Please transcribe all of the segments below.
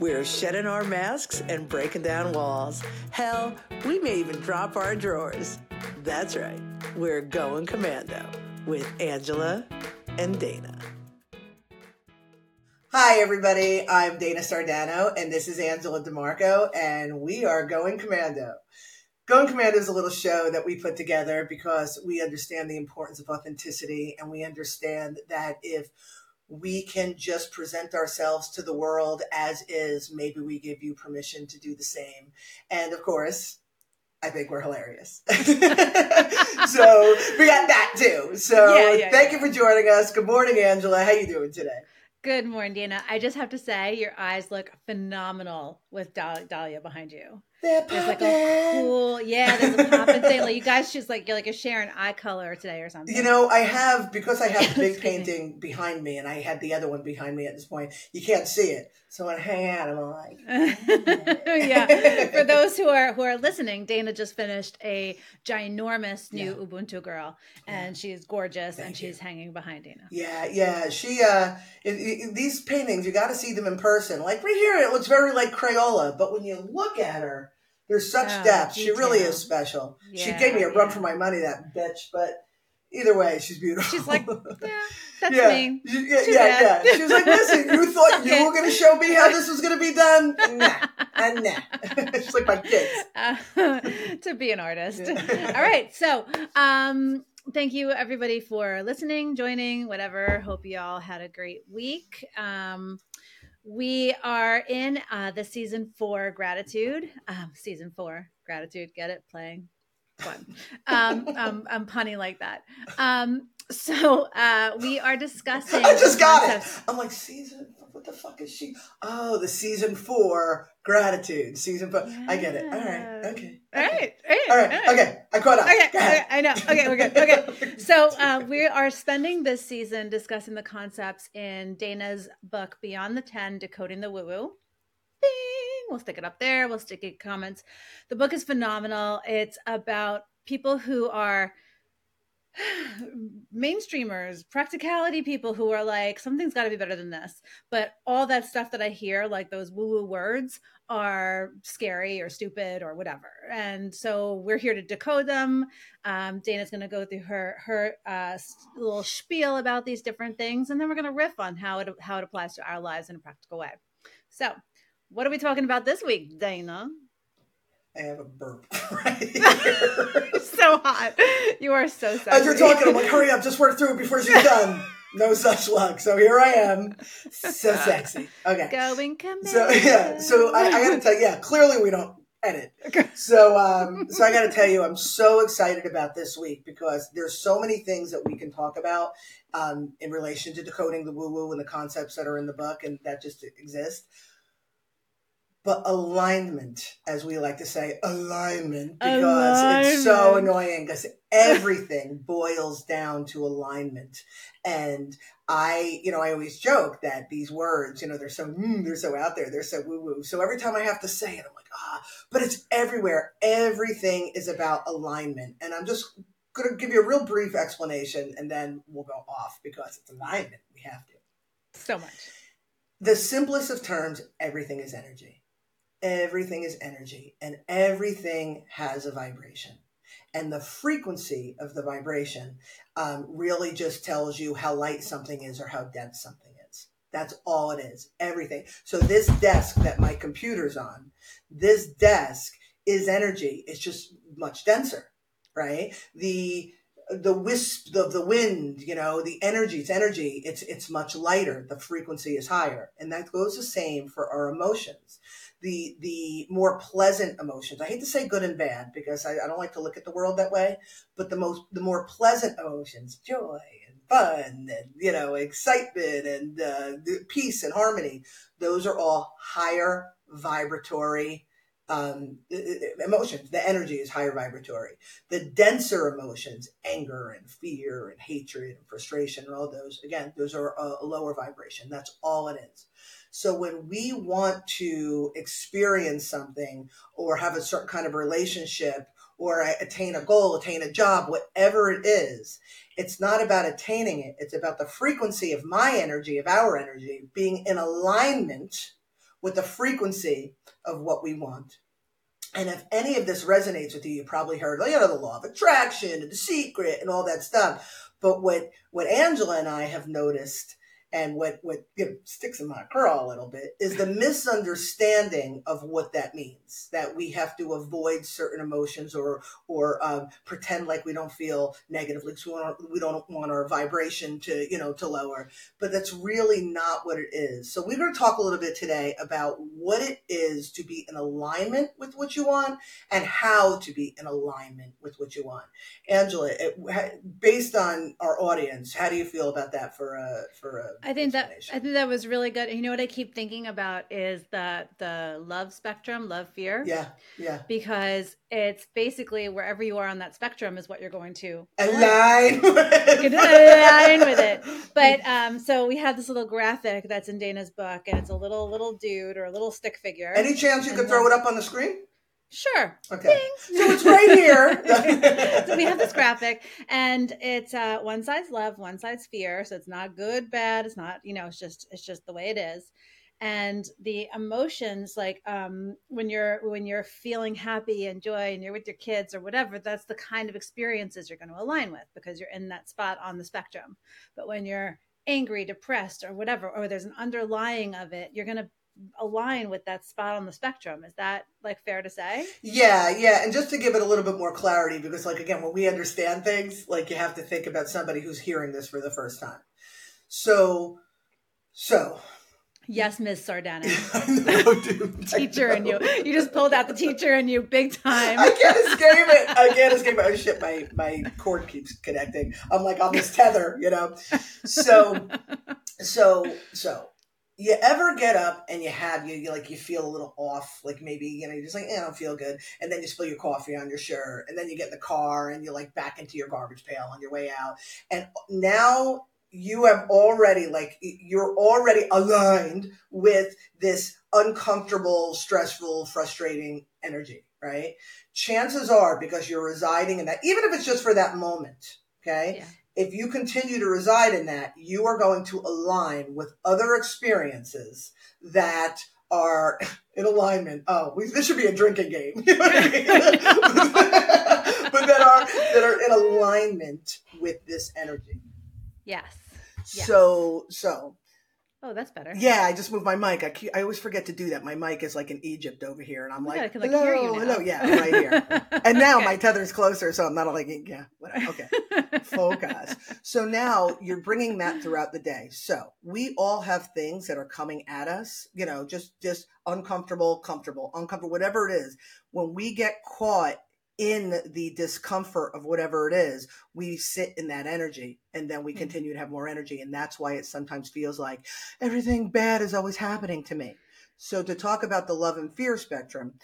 We're shedding our masks and breaking down walls. Hell, we may even drop our drawers. That's right, we're going commando with Angela and Dana. Hi, everybody. I'm Dana Sardano, and this is Angela DiMarco, and we are going commando. Going Commando is a little show that we put together because we understand the importance of authenticity and we understand that if we can just present ourselves to the world as is, maybe we give you permission to do the same. And of course, I think we're hilarious. so we got that too. So yeah, yeah, thank yeah. you for joining us. Good morning, Angela. How are you doing today? Good morning, Dana. I just have to say, your eyes look phenomenal with Dahlia behind you. They're there's like a cool, yeah, there's a pop and say like you guys just like you're like a Sharon eye color today or something. You know, I have because I have a big painting behind me and I had the other one behind me at this point. You can't see it. So when I hang out, I'm like Yeah. For those who are who are listening, Dana just finished a ginormous new yeah. Ubuntu girl and yeah. she's gorgeous Thank and she's you. hanging behind Dana. Yeah, yeah. She uh it, it, these paintings, you gotta see them in person. Like right here, it looks very like Crayola, but when you look at her there's such oh, depth. Detail. She really is special. Yeah, she gave me a run for my money, that bitch. But either way, she's beautiful. She's like, yeah, that's yeah. me. Yeah, yeah, yeah, yeah. She was like, listen, you thought you were going to show me how this was going to be done? Nah, and nah. she's like my kids. Uh, to be an artist. All right. So, um, thank you everybody for listening, joining, whatever. Hope you all had a great week. Um, we are in uh, the season four gratitude. Um, season four gratitude. Get it? Playing fun. Um, um, I'm punny like that. Um, so uh, we are discussing. I just got concepts. it. I'm like season. What the fuck is she? Oh, the season four gratitude season four. Yeah. I get it. All right. Okay. All right. All right. All right. Okay. I caught up. Okay. okay. I know. Okay. We're good. Okay. so uh, we are spending this season discussing the concepts in Dana's book Beyond the Ten: Decoding the Woo Woo. Bing. We'll stick it up there. We'll stick it comments. The book is phenomenal. It's about people who are mainstreamers, practicality people who are like, something's got to be better than this. But all that stuff that I hear, like those woo woo words, are scary or stupid or whatever. And so we're here to decode them. Um, Dana's going to go through her her uh, little spiel about these different things, and then we're going to riff on how it how it applies to our lives in a practical way. So, what are we talking about this week, Dana? I have a burp right so hot. You are so sexy. As you're talking, I'm like, hurry up, just work through it before she's done. No such luck. So here I am. So sexy. Okay. Going commando. So yeah. So I, I gotta tell you, yeah, clearly we don't edit. Okay. So um so I gotta tell you, I'm so excited about this week because there's so many things that we can talk about um in relation to decoding the woo-woo and the concepts that are in the book and that just exist but alignment, as we like to say, alignment, because alignment. it's so annoying because everything boils down to alignment. And I, you know, I always joke that these words, you know, they're so, mm, they're so out there, they're so woo woo. So every time I have to say it, I'm like, ah, but it's everywhere. Everything is about alignment. And I'm just going to give you a real brief explanation and then we'll go off because it's alignment. We have to. So much. The simplest of terms, everything is energy everything is energy and everything has a vibration. And the frequency of the vibration um, really just tells you how light something is or how dense something is. That's all it is. Everything. So this desk that my computer's on, this desk is energy. It's just much denser, right? The the wisp of the wind, you know, the energy, it's energy, it's it's much lighter. The frequency is higher. And that goes the same for our emotions the the more pleasant emotions. I hate to say good and bad because I, I don't like to look at the world that way, but the most the more pleasant emotions, joy and fun and you know excitement and uh, peace and harmony, those are all higher vibratory um, emotions. The energy is higher vibratory. The denser emotions, anger and fear and hatred and frustration and all those, again, those are a lower vibration. That's all it is. So when we want to experience something or have a certain kind of relationship or attain a goal, attain a job, whatever it is, it's not about attaining it. It's about the frequency of my energy, of our energy being in alignment with the frequency of what we want. And if any of this resonates with you, you probably heard, you know, the law of attraction and the secret and all that stuff. But what, what Angela and I have noticed and what what you know, sticks in my craw a little bit is the misunderstanding of what that means that we have to avoid certain emotions or or um, pretend like we don't feel negatively so we don't, we don't want our vibration to you know to lower. But that's really not what it is. So we're going to talk a little bit today about what it is to be in alignment with what you want and how to be in alignment with what you want. Angela it, based on our audience how do you feel about that for a for a I think that I think that was really good. You know what I keep thinking about is the the love spectrum, love fear. Yeah, yeah. Because it's basically wherever you are on that spectrum is what you're going to align with. align with it. But um, so we have this little graphic that's in Dana's book, and it's a little little dude or a little stick figure. Any chance you could throw it up on the screen? Sure. Okay. So it's right here. so we have this graphic, and it's uh, one side's love, one side's fear. So it's not good, bad. It's not, you know, it's just it's just the way it is. And the emotions, like um, when you're when you're feeling happy and joy, and you're with your kids or whatever, that's the kind of experiences you're going to align with because you're in that spot on the spectrum. But when you're angry, depressed, or whatever, or there's an underlying of it, you're going to align with that spot on the spectrum. Is that like fair to say? Yeah, yeah. And just to give it a little bit more clarity, because like again, when we understand things, like you have to think about somebody who's hearing this for the first time. So, so. Yes, Ms. Sardano. teacher and you. You just pulled out the teacher and you big time. I can't escape it. I can't escape it. Oh shit, my my cord keeps connecting. I'm like on this tether, you know. So so so you ever get up and you have you, you, like you feel a little off like maybe you know you're just like eh, i don't feel good and then you spill your coffee on your shirt and then you get in the car and you're like back into your garbage pail on your way out and now you have already like you're already aligned with this uncomfortable stressful frustrating energy right? Chances are because you're residing in that even if it's just for that moment okay? Yeah if you continue to reside in that, you are going to align with other experiences that are in alignment. Oh, we, this should be a drinking game. but that are that are in alignment with this energy. Yes. yes. So so Oh, that's better. Yeah, I just moved my mic. I, I always forget to do that. My mic is like in Egypt over here, and I'm oh like, I like, hello, hello, yeah, right here. and now okay. my tether's closer, so I'm not like, yeah, whatever. Okay, focus. So now you're bringing that throughout the day. So we all have things that are coming at us, you know, just just uncomfortable, comfortable, uncomfortable, whatever it is. When we get caught in the discomfort of whatever it is, we sit in that energy and then we mm-hmm. continue to have more energy. And that's why it sometimes feels like everything bad is always happening to me. So, to talk about the love and fear spectrum,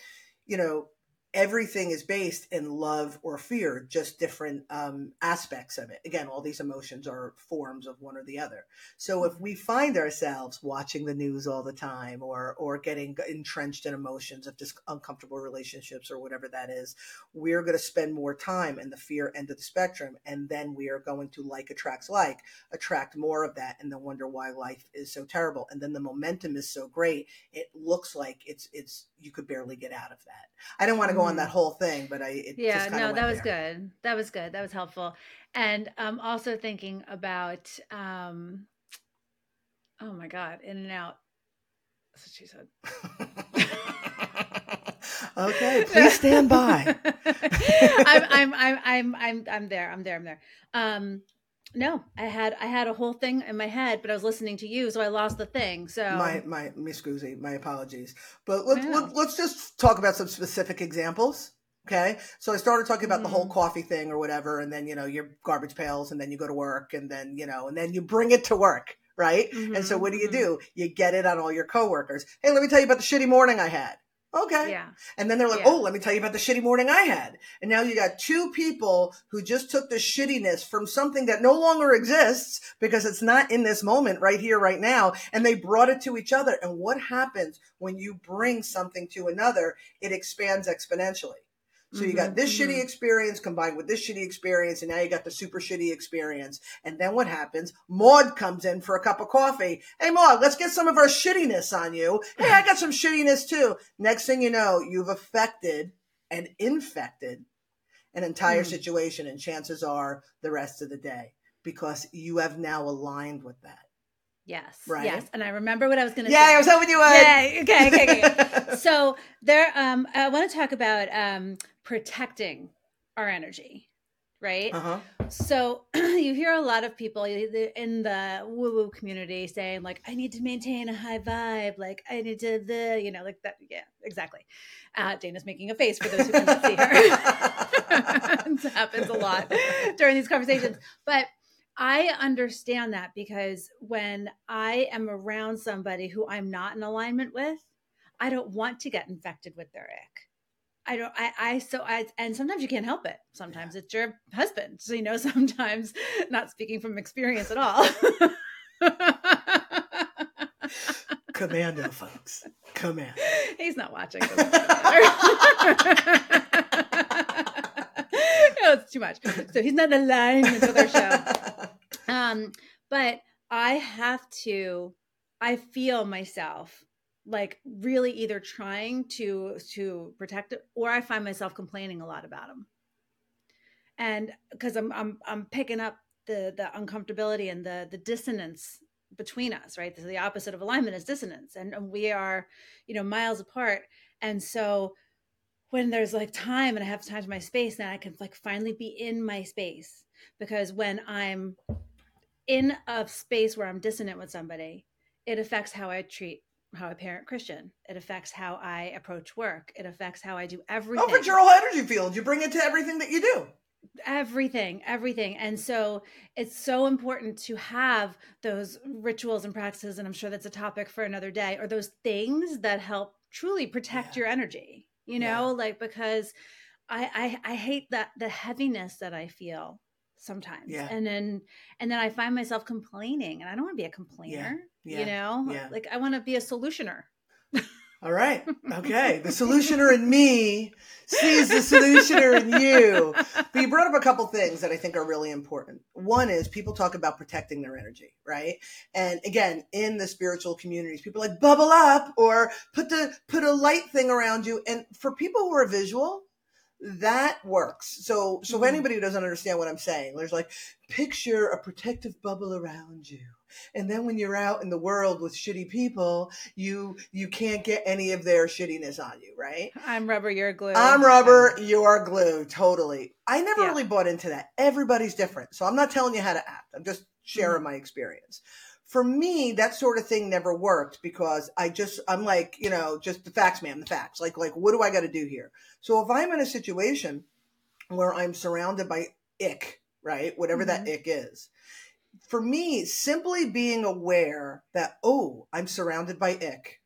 you know, everything is based in love or fear, just different um, aspects of it. Again, all these emotions are forms of one or the other. So if we find ourselves watching the news all the time or or getting entrenched in emotions of just uncomfortable relationships or whatever that is, we're going to spend more time in the fear end of the spectrum. And then we are going to like attracts like, attract more of that and then wonder why life is so terrible. And then the momentum is so great, it looks like it's it's you could barely get out of that. I don't want to go on that mm. whole thing, but I yeah no that was there. good. That was good. That was helpful. And I'm also thinking about um, oh my god, in and out. That's what she said. okay, please stand by. I'm, I'm I'm I'm I'm I'm there. I'm there. I'm there. Um, no, I had I had a whole thing in my head, but I was listening to you, so I lost the thing. So my my Miss Guzzi, my apologies. But let's let, let's just talk about some specific examples. Okay, so I started talking about mm-hmm. the whole mm-hmm. coffee thing or whatever, and then you know your garbage pails, and then you go to work, and then you know, and then you bring it to work, right? Mm-hmm. And so what do you mm-hmm. do? You get it on all your coworkers. Hey, let me tell you about the shitty morning I had. Okay. Yeah. And then they're like, yeah. oh, let me tell you about the shitty morning I had. And now you got two people who just took the shittiness from something that no longer exists because it's not in this moment right here, right now. And they brought it to each other. And what happens when you bring something to another? It expands exponentially. So you got this Mhm, shitty experience combined with this shitty experience, and now you got the super shitty experience. And then what happens? Maud comes in for a cup of coffee. Hey, Maud, let's get some of our shittiness on you. Hey, I got some shittiness too. Next thing you know, you've affected and infected an entire Mm. situation, and chances are the rest of the day because you have now aligned with that. Yes. Right. Yes. And I remember what I was going to say. Yeah. I was hoping you would. Yeah. Okay. Okay. okay. so there, um, I want to talk about um, protecting our energy, right? uh-huh. So you hear a lot of people in the woo woo community saying like, "I need to maintain a high vibe," like I need to the, you know, like that. Yeah, exactly. Uh, Dana's making a face for those who cannot see her. it happens a lot during these conversations, but I understand that because when I am around somebody who I'm not in alignment with, I don't want to get infected with their ick. I don't, I, I, so I, and sometimes you can't help it. Sometimes it's your husband. So, you know, sometimes not speaking from experience at all. Commando, folks. Commando. He's not watching. No, it's too much. So he's not aligned with our show. Um, but I have to, I feel myself like really either trying to to protect it or I find myself complaining a lot about them And because I'm I'm I'm picking up the the uncomfortability and the the dissonance between us, right? So the opposite of alignment is dissonance. And, and we are, you know, miles apart. And so when there's like time and I have time to my space, then I can like finally be in my space. Because when I'm in a space where I'm dissonant with somebody, it affects how I treat how I parent Christian. It affects how I approach work. It affects how I do oh, everything. Oh, but your whole energy field. You bring it to everything that you do. everything everything and so it's so important to have those rituals and practices and i'm sure that's a topic for another day or those things that help truly protect Yeah. your energy you know Yeah. like because I, I i hate that the heaviness that i feel sometimes Yeah. and then and then i find myself complaining and i don't want to be a complainer Yeah. you know Yeah. like i want to be a solutioner All right. Okay. The solutioner in me sees the solutioner in you. But you brought up a couple things that I think are really important. One is people talk about protecting their energy, right? And again, in the spiritual communities, people like bubble up or put the put a light thing around you. And for people who are visual, that works. So so if Mhm. anybody who doesn't understand what I'm saying, there's like picture a protective bubble around you. And then when you're out in the world with shitty people, you you can't get any of their shittiness on you, right? i'm rubber you're glue I'm rubber, you're glue, totally. I never Yeah. really bought into that. Everybody's different. So I'm not telling you how to act. I'm just sharing mm-hmm. my experience. For me, that sort of thing never worked because I just I'm like, you know, just the facts, man, the facts. Like like what do I gotta do here? So if I'm in a situation where I'm surrounded by ick, right? Whatever that mm-hmm. ick is. For me, simply being aware that, oh, I'm surrounded by ick.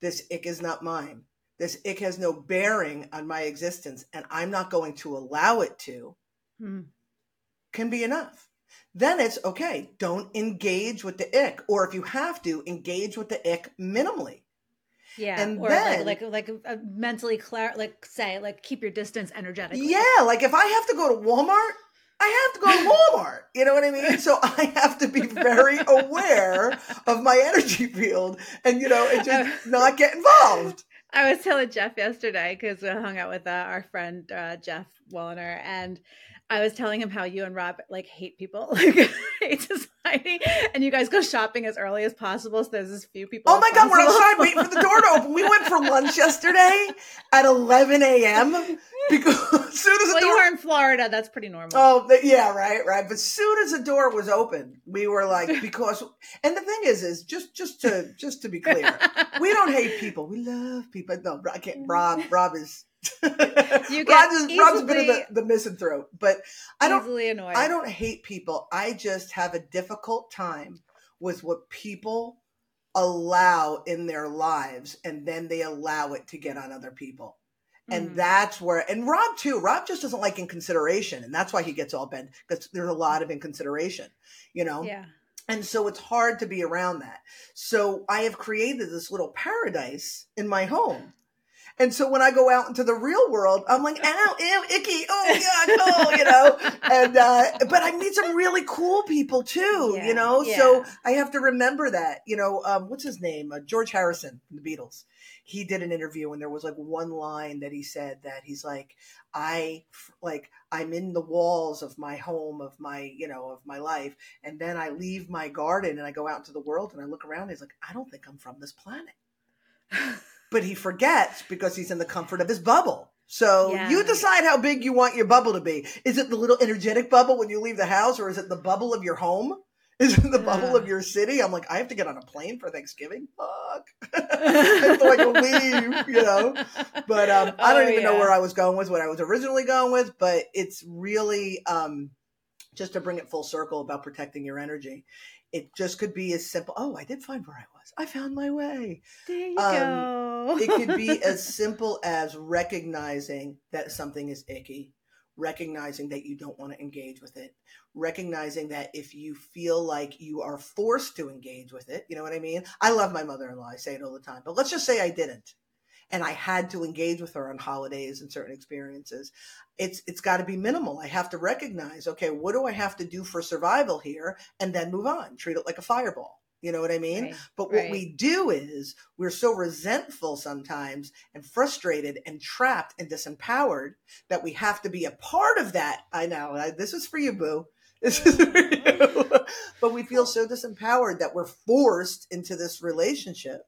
This ick is not mine. This ick has no bearing on my existence, and I'm not going to allow it to, Hmm. can be enough. Then it's okay. Don't engage with the ick. Or if you have to, engage with the ick minimally. Yeah, And or then- like like like uh, mentally clar like say like keep your distance energetically. Yeah, like if I have to go to Walmart, I have to go to Walmart. You know what I mean? So I have to be very aware of my energy field and, you know, and just not get involved. I was telling Jeff yesterday because I hung out with uh, our friend uh, Jeff Walliner, and I was telling him how you and Rob like hate people, like hate society, and you guys go shopping as early as possible. So there's as few people. Oh my God, we're possible. outside waiting for the door to open. We went for lunch yesterday at 11 a.m. because as soon as the well, you door were in Florida. That's pretty normal. Oh, yeah, right, right. But soon as the door was open, we were like, because, and the thing is, is just, just to, just to be clear, we don't hate people. We love people. No, I can't. Rob, Rob is. You get is, Rob's a bit of the, the misanthrope, but I don't. Easily annoyed. I don't hate people. I just have a difficult time with what people allow in their lives, and then they allow it to get on other people. And Mhm. that's where, and Rob too. Rob just doesn't like inconsideration, and that's why he gets all bent because there's a lot of inconsideration, you know. yeah. And so it's hard to be around that. So I have created this little paradise in my home. And so when I go out into the real world, I'm like, ow, ew, icky, oh god, oh, you know. And uh, but I meet some really cool people too, Yeah, you know. yeah. So I have to remember that, you know. Um, what's his name? Uh, George Harrison from the Beatles. He did an interview and there was like one line that he said that he's like, I like I'm in the walls of my home, of my you know, of my life, and then I leave my garden and I go out into the world and I look around. And he's like, I don't think I'm from this planet but he forgets because he's in the comfort of his bubble. So Yeah. you decide how big you want your bubble to be. Is it the little energetic bubble when you leave the house, or is it the bubble of your home? Is it the bubble of your city? I'm like, I have to get on a plane for Thanksgiving. Fuck, I have to like leave, you know. But um, I don't Oh, even know where I was going with what I was originally going with. But it's really um, just to bring it full circle about protecting your energy. It just could be as simple. Oh, I did find where I was. I found my way There you Um, go. it could be as simple as recognizing that something is icky, recognizing that you don't want to engage with it, recognizing that if you feel like you are forced to engage with it, you know what I mean? I love my mother in law, I say it all the time, but let's just say I didn't. And I had to engage with her on holidays and certain experiences. It's it's got to be minimal. I have to recognize, okay, what do I have to do for survival here, and then move on. Treat it like a fireball. You know what I mean? Right, But what right. we do is we're so resentful sometimes and frustrated and trapped and disempowered that we have to be a part of that. I know I- this is for you, boo. This is for you. but we feel so disempowered that we're forced into this relationship.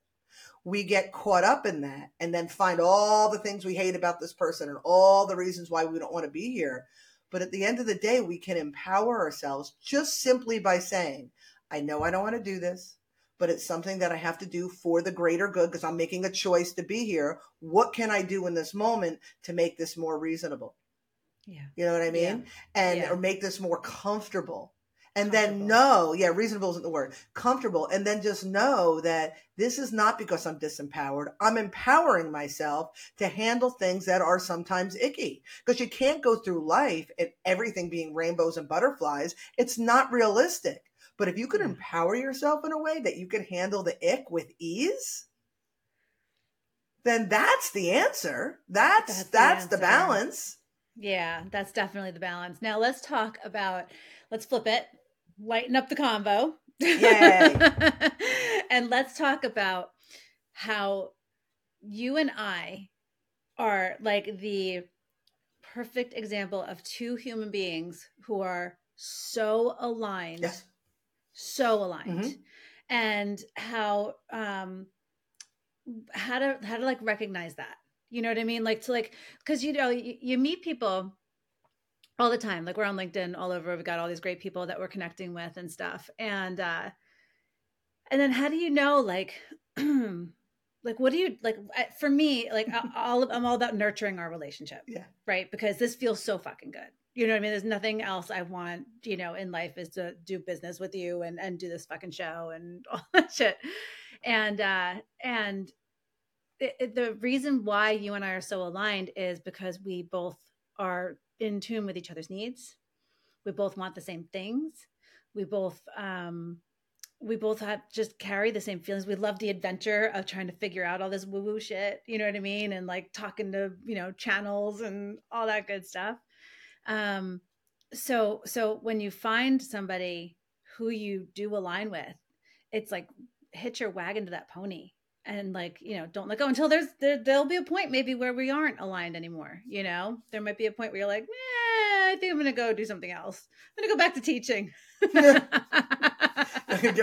We get caught up in that and then find all the things we hate about this person and all the reasons why we don't want to be here. But at the end of the day, we can empower ourselves just simply by saying, I know I don't want to do this, but it's something that I have to do for the greater good because I'm making a choice to be here. What can I do in this moment to make this more reasonable? yeah. You know what I mean? Yeah. And Yeah. or make this more comfortable. And then Comfortable. know, yeah, reasonable isn't the word, comfortable. And then just know that this is not because I'm disempowered. I'm empowering myself to handle things that are sometimes icky. Because you can't go through life and everything being rainbows and butterflies. It's not realistic. But if you could empower yourself in a way that you could handle the ick with ease, then that's the answer. That's That's that's, the the, balance. Yeah, that's definitely the balance. Now let's talk about let's flip it, lighten up the combo. Yay. and let's talk about how you and I are like the perfect example of two human beings who are so aligned, Yes. So aligned. Mhm. And how um how to how to like recognize that you know what i mean like to like because you know you, you meet people all the time like we're on LinkedIn all over we've got all these great people that we're connecting with and stuff and uh and then how do you know like like what do you like for me like I- all i'm all about nurturing our relationship Yeah. right because this feels so fucking good you know what i mean? There's nothing else i want you know in life is to do business with you and and do this fucking show and all that shit. And uh and the reason why you and i are so aligned is because we both are in tune with each other's needs. We both want the same things. We both um we both have just carry the same feelings. We love the adventure of trying to figure out all this woo woo shit you know what i mean? And like talking to you know channels and all that good stuff um so so when you find somebody who you do align with it's like hitch your wagon to that pony and like you know don't let go until there's there, there'll be a point maybe where we aren't aligned anymore you know? There might be a point where you're like eh, i think i'm gonna go do something else. I'm gonna go back to teaching. Get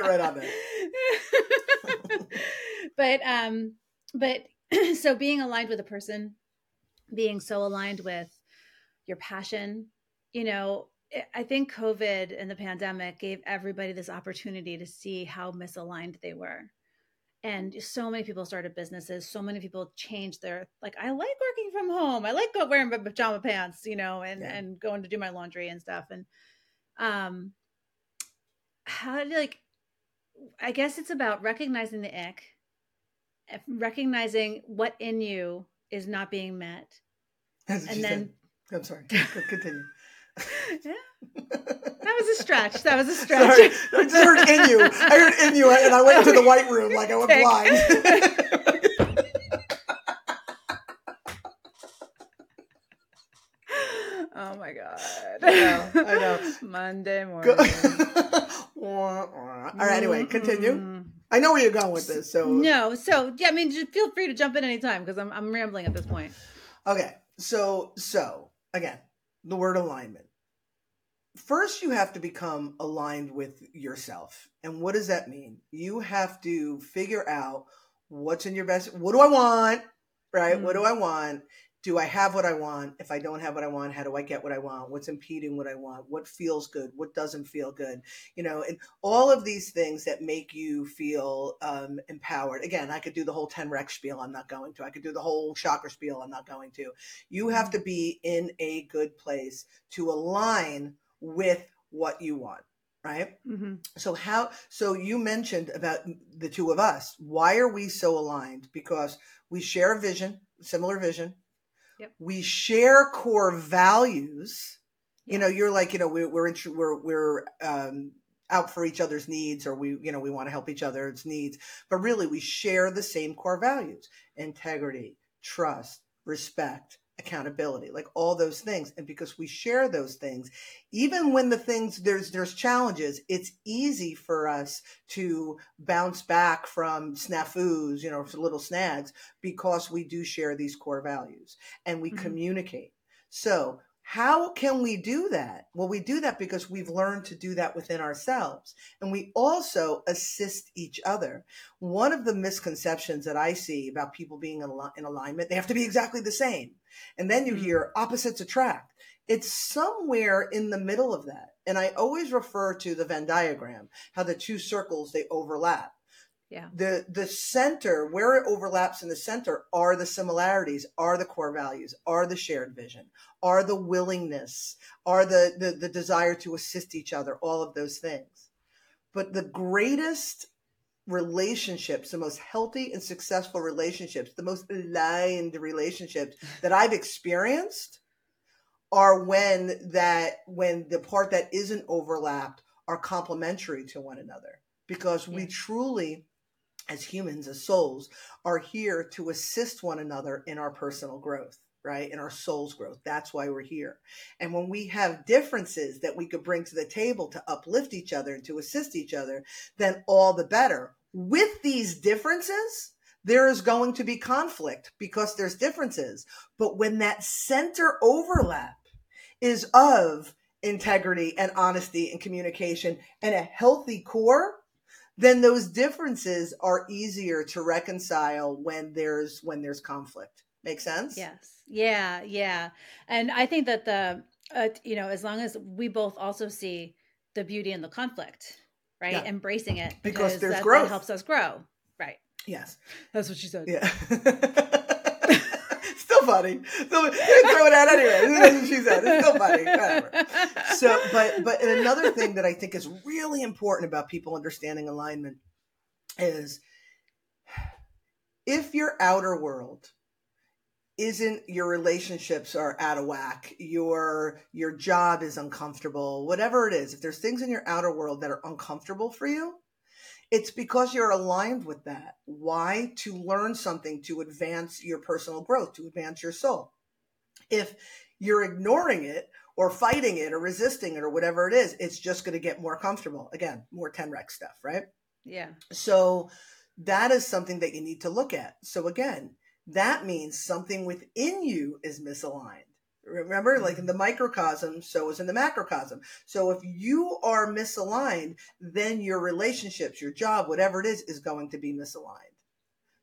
right on that. But um but so being aligned with a person being so aligned with your passion. You know I- think covid and the pandemic gave everybody this opportunity to see how misaligned they were. And so many people started businesses. So many people changed their like i like working from home. I like go- wearing pajama pants you know and Yeah. and going to do my laundry and stuff. And um how do like i guess it's about recognizing the ick recognizing what in you is not being met. And then. I'm sorry. Continue. yeah. That was a stretch. That was a stretch. Sorry. I just heard in you. I heard in you, and I went into the white room like I went blind. oh my god! I know. I know. Monday morning. All right. Anyway, mm-hmm. continue. I know where you're going with this. So no. So yeah, I mean, just feel free to jump in anytime because I'm I'm rambling at this point. Okay. So so again, the word alignment. First, you have to become aligned with yourself. And what does that mean? You have to figure out what's in your best. What do I want? Right? Mm-hmm. What do mm-hmm. I want? Do I have what I want? If I don't have what I want, how do I get what I want? What's impeding what I want? What feels good? What doesn't feel good? You know, and all of these things that make you feel um, empowered. Again, I could do the whole 10 rec spiel. I'm not going to. I could do the whole chakra spiel. I'm not going to. You have to be in a good place to align with what you want right mm-hmm. so how so you mentioned about the two of us why are we so aligned because we share a vision similar vision Yep. We share core values. Yes. You know, you're like, you know, we, we're we're we're um, out for each other's needs, or we, you know, we want to help each other's needs. But really, we share the same core values: integrity, trust, respect, accountability like all those things and because we share those things even when the things there's there's challenges it's easy for us to bounce back from snafus you know little snags because we do share these core values and we mm-hmm. communicate so how can we do that? Well, we do that because we've learned to do that within ourselves. And we also assist each other. One of the misconceptions that I see about people being in alignment, they have to be exactly the same. And then you mm-hmm. hear opposites attract. It's somewhere in the middle of that. And I always refer to the Venn diagram, how the two circles, they overlap. Yeah. The the center, where it overlaps in the center, are the similarities, are the core values, are the shared vision, are the willingness, are the the, the desire to assist each other, all of those things. But the greatest relationships, the most healthy and successful relationships, the most aligned relationships that I've experienced are when that when the part that isn't overlapped are complementary to one another because yeah. we truly as humans, as souls, are here to assist one another in our personal growth, right? In our soul's growth. That's why we're here. And when we have differences that we could bring to the table to uplift each other and to assist each other, then all the better. With these differences, there is going to be conflict because there's differences. But when that center overlap is of integrity and honesty and communication and a healthy core, then those differences are easier to reconcile when there's when there's conflict make sense yes yeah yeah and i think that the uh, you know as long as we both also see the beauty in the conflict right yeah. embracing it because, there's that, growth that helps us grow right yes that's what she said yeah funny. So throw it out anyway. That's what she said. It's still funny. Whatever. So, but but another thing that I think is really important about people understanding alignment is if your outer world isn't your relationships are out of whack your your job is uncomfortable whatever it is if there's things in your outer world that are uncomfortable for you it's because you're aligned with that. Why? To learn something to advance your personal growth, to advance your soul. If you're ignoring it or fighting it or resisting it or whatever it is, it's just going to get more comfortable. Again, more 10 rec stuff, right? Yeah. So that is something that you need to look at. So again, that means something within you is misaligned. Remember, mm-hmm. like in the microcosm, so is in the macrocosm. So if you are misaligned, then your relationships, your job, whatever it is, is going to be misaligned.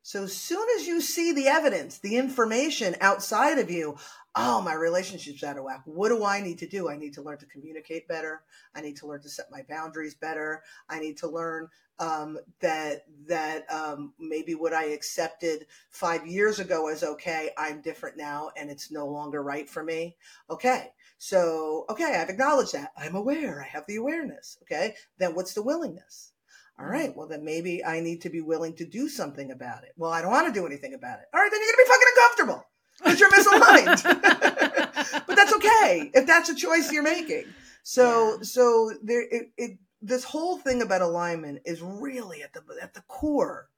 So as soon as you see the evidence, the information outside of you, oh, my relationship's out of whack. What do I need to do? I need to learn to communicate better. I need to learn to set my boundaries better. I need to learn um, that that um, maybe what I accepted five years ago as okay, I'm different now, and it's no longer right for me. Okay, so okay, I've acknowledged that. I'm aware. I have the awareness. Okay, then what's the willingness? All right, mm-hmm. well then maybe I need to be willing to do something about it. Well, I don't want to do anything about it. All right, then you're gonna be fucking uncomfortable because you're misaligned. but that's okay if that's a choice you're making. So yeah. so there it, it this whole thing about alignment is really at the at the core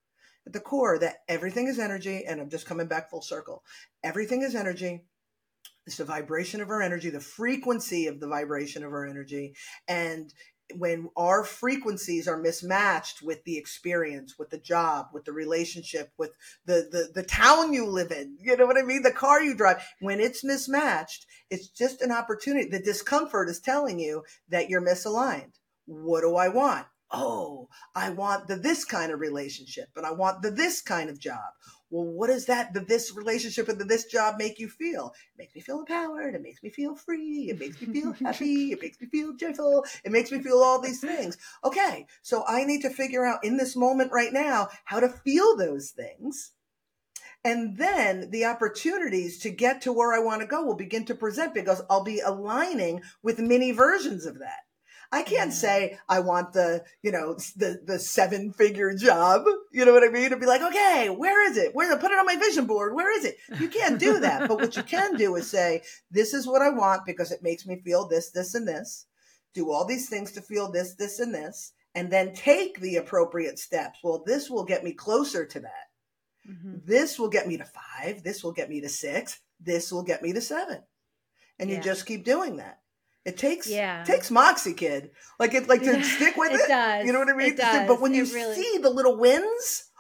at the core that everything is energy and i'm just coming back full circle everything is energy It's the vibration of our energy, the frequency of the vibration of our energy. And when our frequencies are mismatched with the experience, with the job, with the relationship, with the, the, the town you live in, you know what I mean? The car you drive, when it's mismatched, it's just an opportunity. The discomfort is telling you that you're misaligned. What do I want? Oh, I want the this kind of relationship and I want the this kind of job well, what does that, the, this relationship and the, this job make you feel? It makes me feel empowered. It makes me feel free. It makes me feel happy. It makes me feel gentle. It makes me feel all these things. Okay. So I need to figure out in this moment right now how to feel those things. And then the opportunities to get to where I want to go will begin to present because I'll be aligning with many versions of that. I can't say I want the, you know, the the seven figure job. You know what I mean? To be like, okay, where is it? Where to put it on my vision board? Where is it? You can't do that. but what you can do is say, this is what I want because it makes me feel this, this, and this. Do all these things to feel this, this, and this, and then take the appropriate steps. Well, this will get me closer to that. Mm-hmm. This will get me to five. This will get me to six. This will get me to seven. And yeah. you just keep doing that. It takes yeah. takes moxie, kid. Like it, like to stick with it. It does. You know what I mean? It does. But when it you really... see the little wins,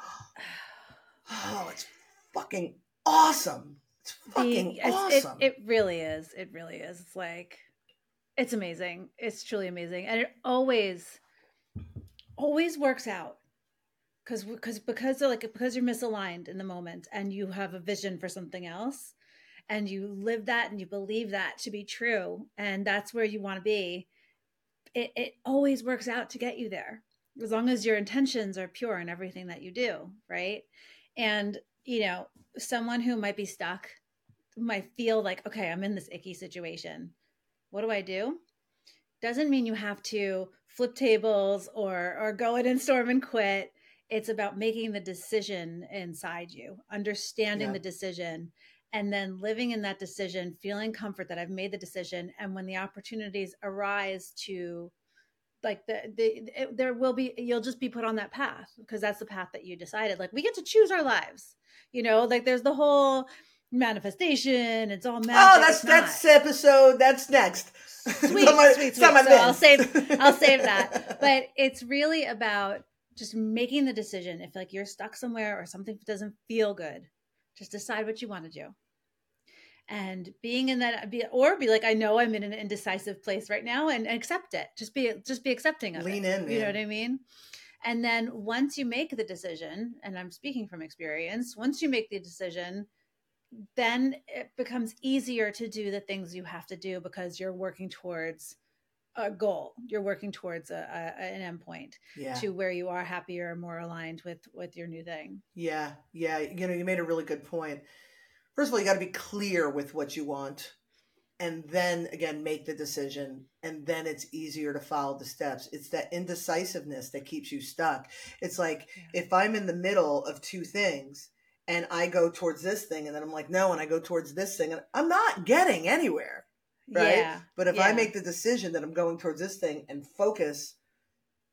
oh, it's fucking awesome. It's fucking the, awesome. It, it really is. It really is. It's like it's amazing. It's truly amazing, and it always always works out because because because like because you're misaligned in the moment and you have a vision for something else and you live that and you believe that to be true and that's where you want to be it, it always works out to get you there as long as your intentions are pure in everything that you do right? And you know someone who might be stuck might feel like okay i'm in this icky situation. What do i do? Doesn't mean you have to flip tables or or go in and storm and quit. It's about making the decision inside you understanding yeah. the decision and then living in that decision, feeling comfort that I've made the decision. And when the opportunities arise to like the, the it, there will be you'll just be put on that path because that's the path that you decided. Like we get to choose our lives you know? Like there's the whole manifestation it's all magic oh that's that's episode that's next. Sweet my, sweet, sweet. so i'll save i'll save that. But it's really about just making the decision if like you're stuck somewhere or something doesn't feel good just decide what you want to do and being in that be or be like i know i'm in an indecisive place right now and, accept it. Just be just be accepting of lean it in you know what i mean? And then once you make the decision and i'm speaking from experience once you make the decision then it becomes easier to do the things you have to do because you're working towards a goal. You're working towards a, a an endpoint yeah. to where you are happier more aligned with with your new thing. Yeah. Yeah. You know you made a really good point first of all, you got to be clear with what you want. And then again, make the decision. And then it's easier to follow the steps. It's that indecisiveness that keeps you stuck. It's like yeah. if I'm in the middle of two things and I go towards this thing and then I'm like, no, and I go towards this thing and I'm not getting anywhere. Right. Yeah. But if yeah. I make the decision that I'm going towards this thing and focus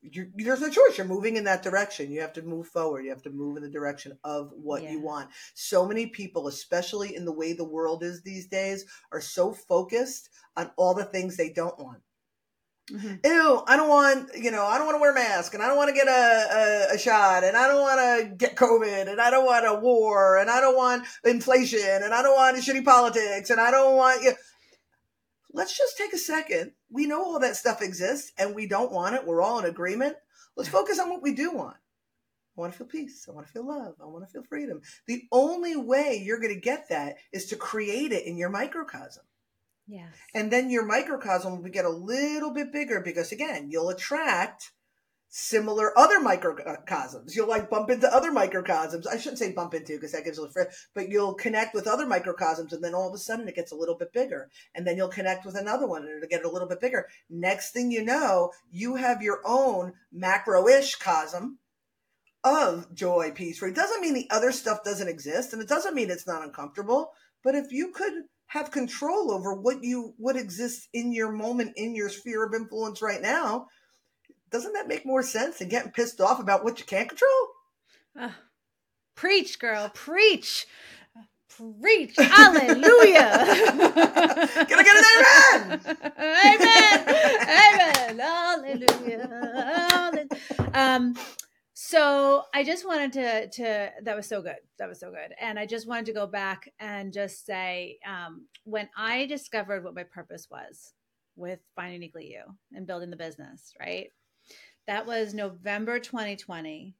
there's no choice. You're moving in that direction. You have to move forward. You have to move in the direction of what yeah. you want. So many people, especially in the way the world is these days, are so focused on all the things they don't want. Mm-hmm. Ew, I don't want, you know, I don't want to wear a mask and I don't want to get a, a, a shot and I don't want to get COVID and I don't want a war and I don't want inflation and I don't want shitty politics and I don't want, you know, let's just take a second. We know all that stuff exists and we don't want it. We're all in agreement. Let's focus on what we do want. I want to feel peace. I want to feel love. I want to feel freedom. The only way you're going to get that is to create it in your microcosm. Yes. And then your microcosm will get a little bit bigger because again, you'll attract similar other microcosms. You'll like bump into other microcosms. I shouldn't say bump into because that gives a little, but you'll connect with other microcosms and then all of a sudden it gets a little bit bigger. And then you'll connect with another one and it'll get a little bit bigger. Next thing you know, you have your own macro-ish cosm of joy, peace. Right? It doesn't mean the other stuff doesn't exist and it doesn't mean it's not uncomfortable. But if you could have control over what you, what exists in your moment, in your sphere of influence right now, doesn't that make more sense than getting pissed off about what you can't control? Uh, preach, girl, preach. Preach. Hallelujah. Can I get an amen? amen. Amen. Hallelujah. Hallelujah. Um, so I just wanted to to that was so good. That was so good. And I just wanted to go back and just say um, when I discovered what my purpose was with finding Uniquely You and building the business, right? That was November 2020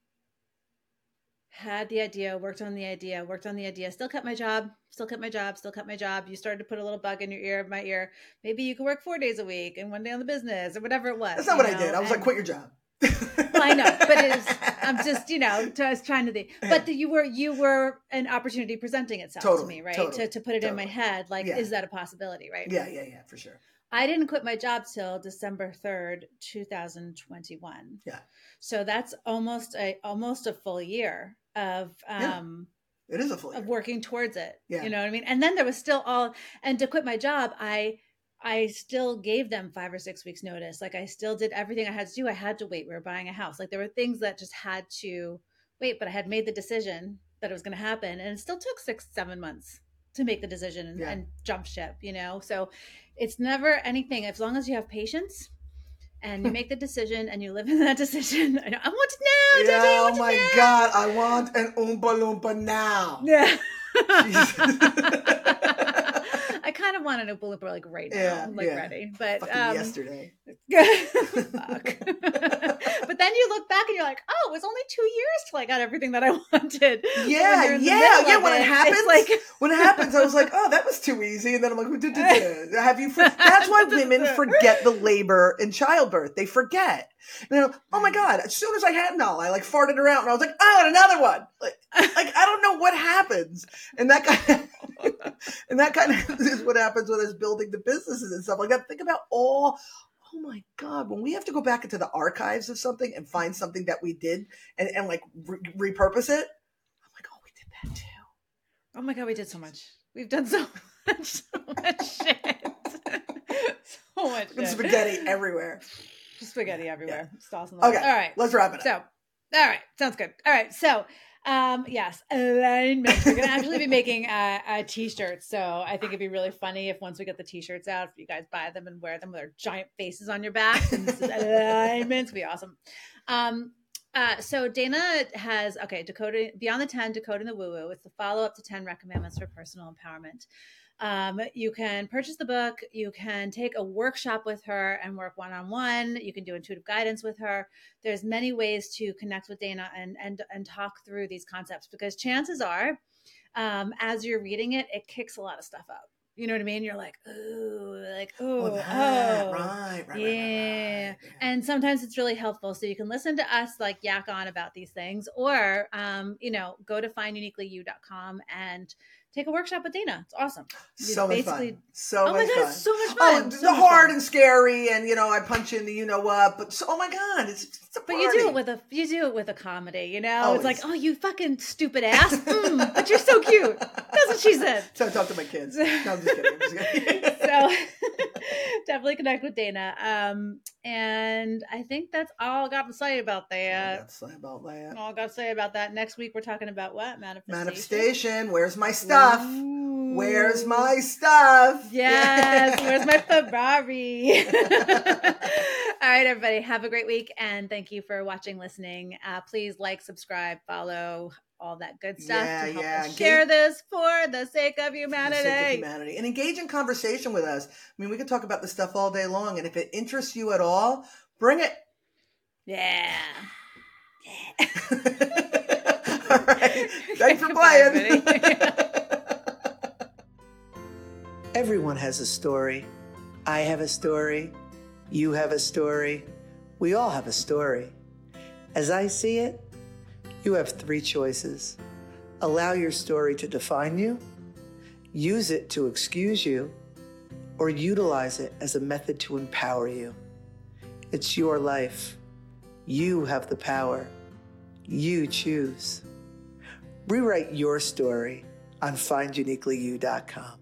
had the idea, worked on the idea, worked on the idea, still kept my job, still kept my job, still kept my job. You started to put a little bug in your ear, of my ear. Maybe you could work four days a week and one day on the business or whatever it was. That's not what know? I did. I was and, like, quit your job. well, I know, but it is, I'm just, you know, I was trying to think, but the, you were, you were an opportunity presenting itself totally, to me, right? Totally, to, to put it totally. in my head, like, Yeah. is that a possibility, right? Yeah, yeah, yeah, for sure. I didn't quit my job till December 3rd, 2021. Yeah. So that's almost a almost a full year of Yeah. um It is a full of working towards it. Yeah. You know what I mean? And then there was still all and to quit my job, I I still gave them 5 or 6 weeks notice. Like I still did everything I had to do. I had to wait. We were buying a house. Like there were things that just had to wait, but I had made the decision that it was going to happen and it still took 6 7 months to make the decision and, Yeah. and jump ship, you know? So it's never anything as long as you have patience and you make the decision and you live in that decision. I, I want it now. Yeah, oh my now. God, I want an Oompa Loompa now. Yeah. Jesus. I kind of wanted a blooper like right now, Yeah, like yeah. ready. But Fucking um, yesterday. fuck. but then you look back and you're like, oh, it was only two years till I got everything that I wanted. Yeah, you're in the yeah, yeah. When it, it's happens, like when it happens, I was like, "Oh, that was too easy," and then I'm like, "Duh, duh, duh. "Have you?" For- That's why women forget the labor and childbirth. They forget. And they're like, "Oh my god!" As soon as I had Null, I like farted around, and I was like, I and another one." Like, like I don't know what happens, and that kind, and that kind of is what happens with us building the businesses and stuff like that. Think about all. Oh my God! When we have to go back into the archives of something and find something that we did and, and like re- repurpose it, I'm like, oh, we did that too. oh my god, we did so much. We've done so much, so much shit. so much shit. spaghetti everywhere. spaghetti everywhere. Sauce on the Okay, All right. let's wrap it up. So, all right, sounds good. All right, so um, yes, alignment. We're gonna actually be making uh, uh, t-shirts. So I think it'd be really funny if once we get the t-shirts out, if you guys buy them and wear them with our giant faces on your back. And this is alignment. It'd be awesome. Um, uh, so Dana has okay, Dakota Beyond the Ten, Decoding the Woo Woo. It's the follow up to Ten Recommendments for Personal Empowerment. Um, you can purchase the book. You can take a workshop with her and work one on one. You can do intuitive guidance with her. There's many ways to connect with Dana and and and talk through these concepts because chances are, um, as you're reading it, it kicks a lot of stuff up. You know what I mean? You're like, ooh, like, ooh, Oh, that, oh, right, right, yeah. right, right. and sometimes it's really helpful so you can listen to us like yak on about these things or um, you know go to finduniquelyu.com and take a workshop with dana it's awesome You so much basically- fun. So oh my much god fun. it's so much Oh, fun the so much hard fun. and scary, and you know, I punch in the you know what, but so, oh my god, it's, it's a but you do it with a you do it with a comedy you know it's like oh you fucking stupid ass mm, but you're so cute that's what she said So I talk to my kids. No, I'm just kidding. I'm just kidding. So definitely connect with dana um and i think that's all i got to say about that That's about that. all i got to say about that next week we're talking about what manifestation Manifestation. Where's my stuff? Ooh. Where's my stuff? Yes, where's my Ferrari? All right, everybody, have a great week and thank you for watching, listening. Uh, please like, subscribe, follow, all that good stuff Yeah, to help yeah. us share this for the sake of humanity. For the sake of humanity and engage in conversation with us. I mean, we could talk about this stuff all day long, and if it interests you at all, bring it. Yeah. all right. Thanks for playing. Everyone has a story. I have a story. You have a story. We all have a story. As I see it, you have three choices. Allow your story to define you, use it to excuse you, or utilize it as a method to empower you. It's your life. You have the power. You choose. Rewrite your story on finduniquelyu.com.